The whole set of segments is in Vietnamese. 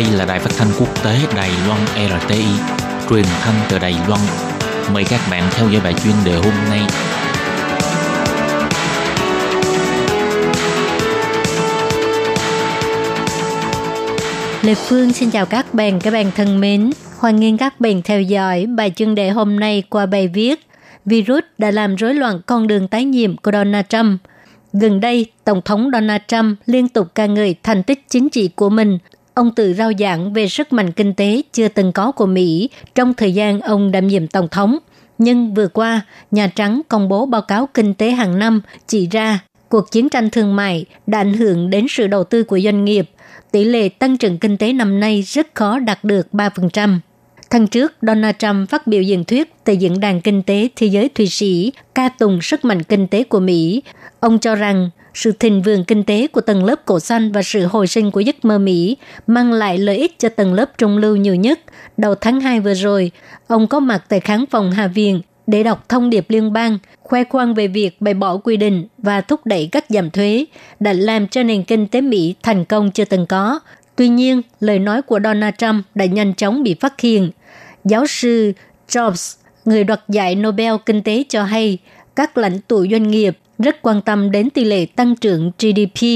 Đây là đài phát thanh quốc tế Đài Loan RTI, truyền thanh từ Đài Loan. Mời các bạn theo dõi bài chuyên đề hôm nay. Lê Phương xin chào các bạn, các bạn thân mến. Hoan nghênh các bạn theo dõi bài chuyên đề hôm nay qua bài viết Virus đã làm rối loạn con đường tái nhiễm của Donald Trump. Gần đây, Tổng thống Donald Trump liên tục ca ngợi thành tích chính trị của mình Ông tự rao giảng về sức mạnh kinh tế chưa từng có của Mỹ trong thời gian ông đảm nhiệm tổng thống. Nhưng vừa qua, Nhà Trắng công bố báo cáo kinh tế hàng năm chỉ ra cuộc chiến tranh thương mại đã ảnh hưởng đến sự đầu tư của doanh nghiệp. Tỷ lệ tăng trưởng kinh tế năm nay rất khó đạt được 3%. Tháng trước, Donald Trump phát biểu diễn thuyết tại Diễn đàn Kinh tế Thế giới Thụy Sĩ ca tùng sức mạnh kinh tế của Mỹ. Ông cho rằng sự thịnh vượng kinh tế của tầng lớp cổ xanh và sự hồi sinh của giấc mơ Mỹ mang lại lợi ích cho tầng lớp trung lưu nhiều nhất. Đầu tháng 2 vừa rồi, ông có mặt tại khán phòng Hạ Viện để đọc thông điệp liên bang, khoe khoang về việc bày bỏ quy định và thúc đẩy các giảm thuế đã làm cho nền kinh tế Mỹ thành công chưa từng có. Tuy nhiên, lời nói của Donald Trump đã nhanh chóng bị phát hiện. Giáo sư Jobs, người đoạt giải Nobel Kinh tế cho hay, các lãnh tụ doanh nghiệp rất quan tâm đến tỷ lệ tăng trưởng GDP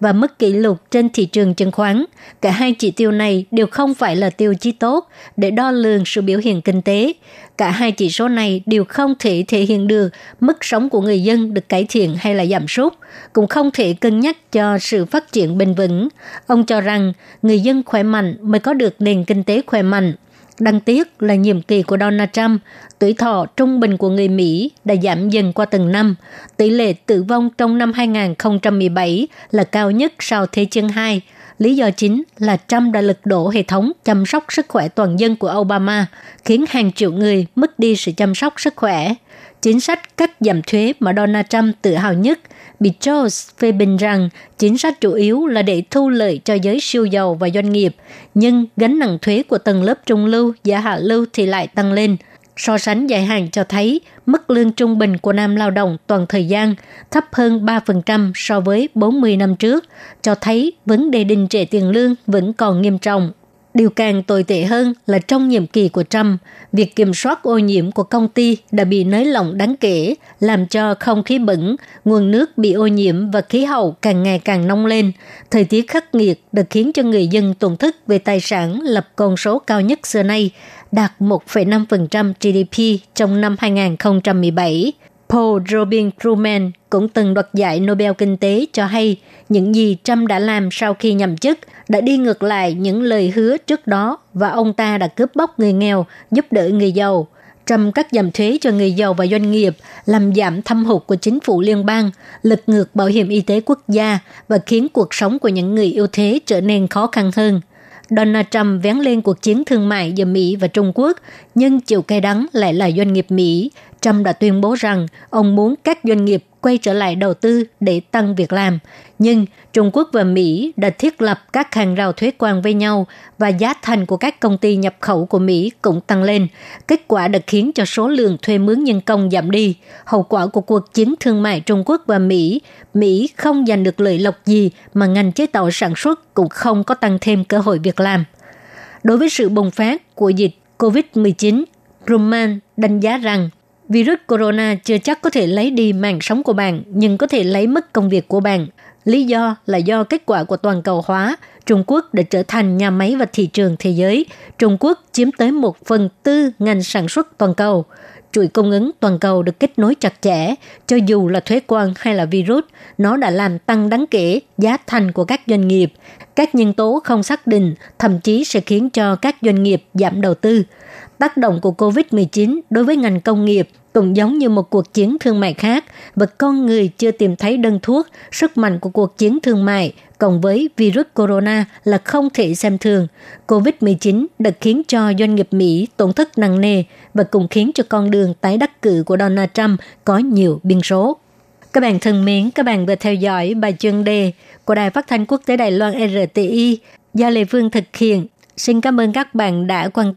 và mức kỷ lục trên thị trường chứng khoán. Cả hai chỉ tiêu này đều không phải là tiêu chí tốt để đo lường sự biểu hiện kinh tế. Cả hai chỉ số này đều không thể thể hiện được mức sống của người dân được cải thiện hay là giảm sút, cũng không thể cân nhắc cho sự phát triển bền vững. Ông cho rằng người dân khỏe mạnh mới có được nền kinh tế khỏe mạnh Đáng tiếc là nhiệm kỳ của Donald Trump, tuổi thọ trung bình của người Mỹ đã giảm dần qua từng năm. Tỷ lệ tử vong trong năm 2017 là cao nhất sau Thế chiến II. Lý do chính là Trump đã lật đổ hệ thống chăm sóc sức khỏe toàn dân của Obama, khiến hàng triệu người mất đi sự chăm sóc sức khỏe. Chính sách cắt giảm thuế mà Donald Trump tự hào nhất bị Jones phê bình rằng chính sách chủ yếu là để thu lợi cho giới siêu giàu và doanh nghiệp, nhưng gánh nặng thuế của tầng lớp trung lưu và hạ lưu thì lại tăng lên. So sánh dài hạn cho thấy mức lương trung bình của nam lao động toàn thời gian thấp hơn 3% so với 40 năm trước, cho thấy vấn đề đình trệ tiền lương vẫn còn nghiêm trọng. Điều càng tồi tệ hơn là trong nhiệm kỳ của Trump, việc kiểm soát ô nhiễm của công ty đã bị nới lỏng đáng kể, làm cho không khí bẩn, nguồn nước bị ô nhiễm và khí hậu càng ngày càng nóng lên. Thời tiết khắc nghiệt đã khiến cho người dân tổn thất về tài sản lập con số cao nhất xưa nay, đạt 1,5% GDP trong năm 2017. Paul Robin Truman cũng từng đoạt giải Nobel Kinh tế cho hay những gì Trump đã làm sau khi nhậm chức đã đi ngược lại những lời hứa trước đó và ông ta đã cướp bóc người nghèo, giúp đỡ người giàu. Trump cắt giảm thuế cho người giàu và doanh nghiệp, làm giảm thâm hụt của chính phủ liên bang, lật ngược bảo hiểm y tế quốc gia và khiến cuộc sống của những người yếu thế trở nên khó khăn hơn. Donald Trump vén lên cuộc chiến thương mại giữa Mỹ và Trung Quốc, nhưng chịu cay đắng lại là doanh nghiệp Mỹ. Trump đã tuyên bố rằng ông muốn các doanh nghiệp quay trở lại đầu tư để tăng việc làm. Nhưng Trung Quốc và Mỹ đã thiết lập các hàng rào thuế quan với nhau và giá thành của các công ty nhập khẩu của Mỹ cũng tăng lên. Kết quả đã khiến cho số lượng thuê mướn nhân công giảm đi. Hậu quả của cuộc chiến thương mại Trung Quốc và Mỹ, Mỹ không giành được lợi lộc gì mà ngành chế tạo sản xuất cũng không có tăng thêm cơ hội việc làm. Đối với sự bùng phát của dịch COVID-19, Roman đánh giá rằng Virus corona chưa chắc có thể lấy đi mạng sống của bạn, nhưng có thể lấy mất công việc của bạn. Lý do là do kết quả của toàn cầu hóa, Trung Quốc đã trở thành nhà máy và thị trường thế giới. Trung Quốc chiếm tới một phần tư ngành sản xuất toàn cầu. Chuỗi cung ứng toàn cầu được kết nối chặt chẽ, cho dù là thuế quan hay là virus, nó đã làm tăng đáng kể giá thành của các doanh nghiệp. Các nhân tố không xác định thậm chí sẽ khiến cho các doanh nghiệp giảm đầu tư. Tác động của COVID-19 đối với ngành công nghiệp cũng giống như một cuộc chiến thương mại khác và con người chưa tìm thấy đơn thuốc, sức mạnh của cuộc chiến thương mại cộng với virus corona là không thể xem thường. COVID-19 đã khiến cho doanh nghiệp Mỹ tổn thất nặng nề và cũng khiến cho con đường tái đắc cử của Donald Trump có nhiều biên số. Các bạn thân mến, các bạn vừa theo dõi bài chuyên đề của Đài Phát thanh Quốc tế Đài Loan RTI do Lê Phương thực hiện. Xin cảm ơn các bạn đã quan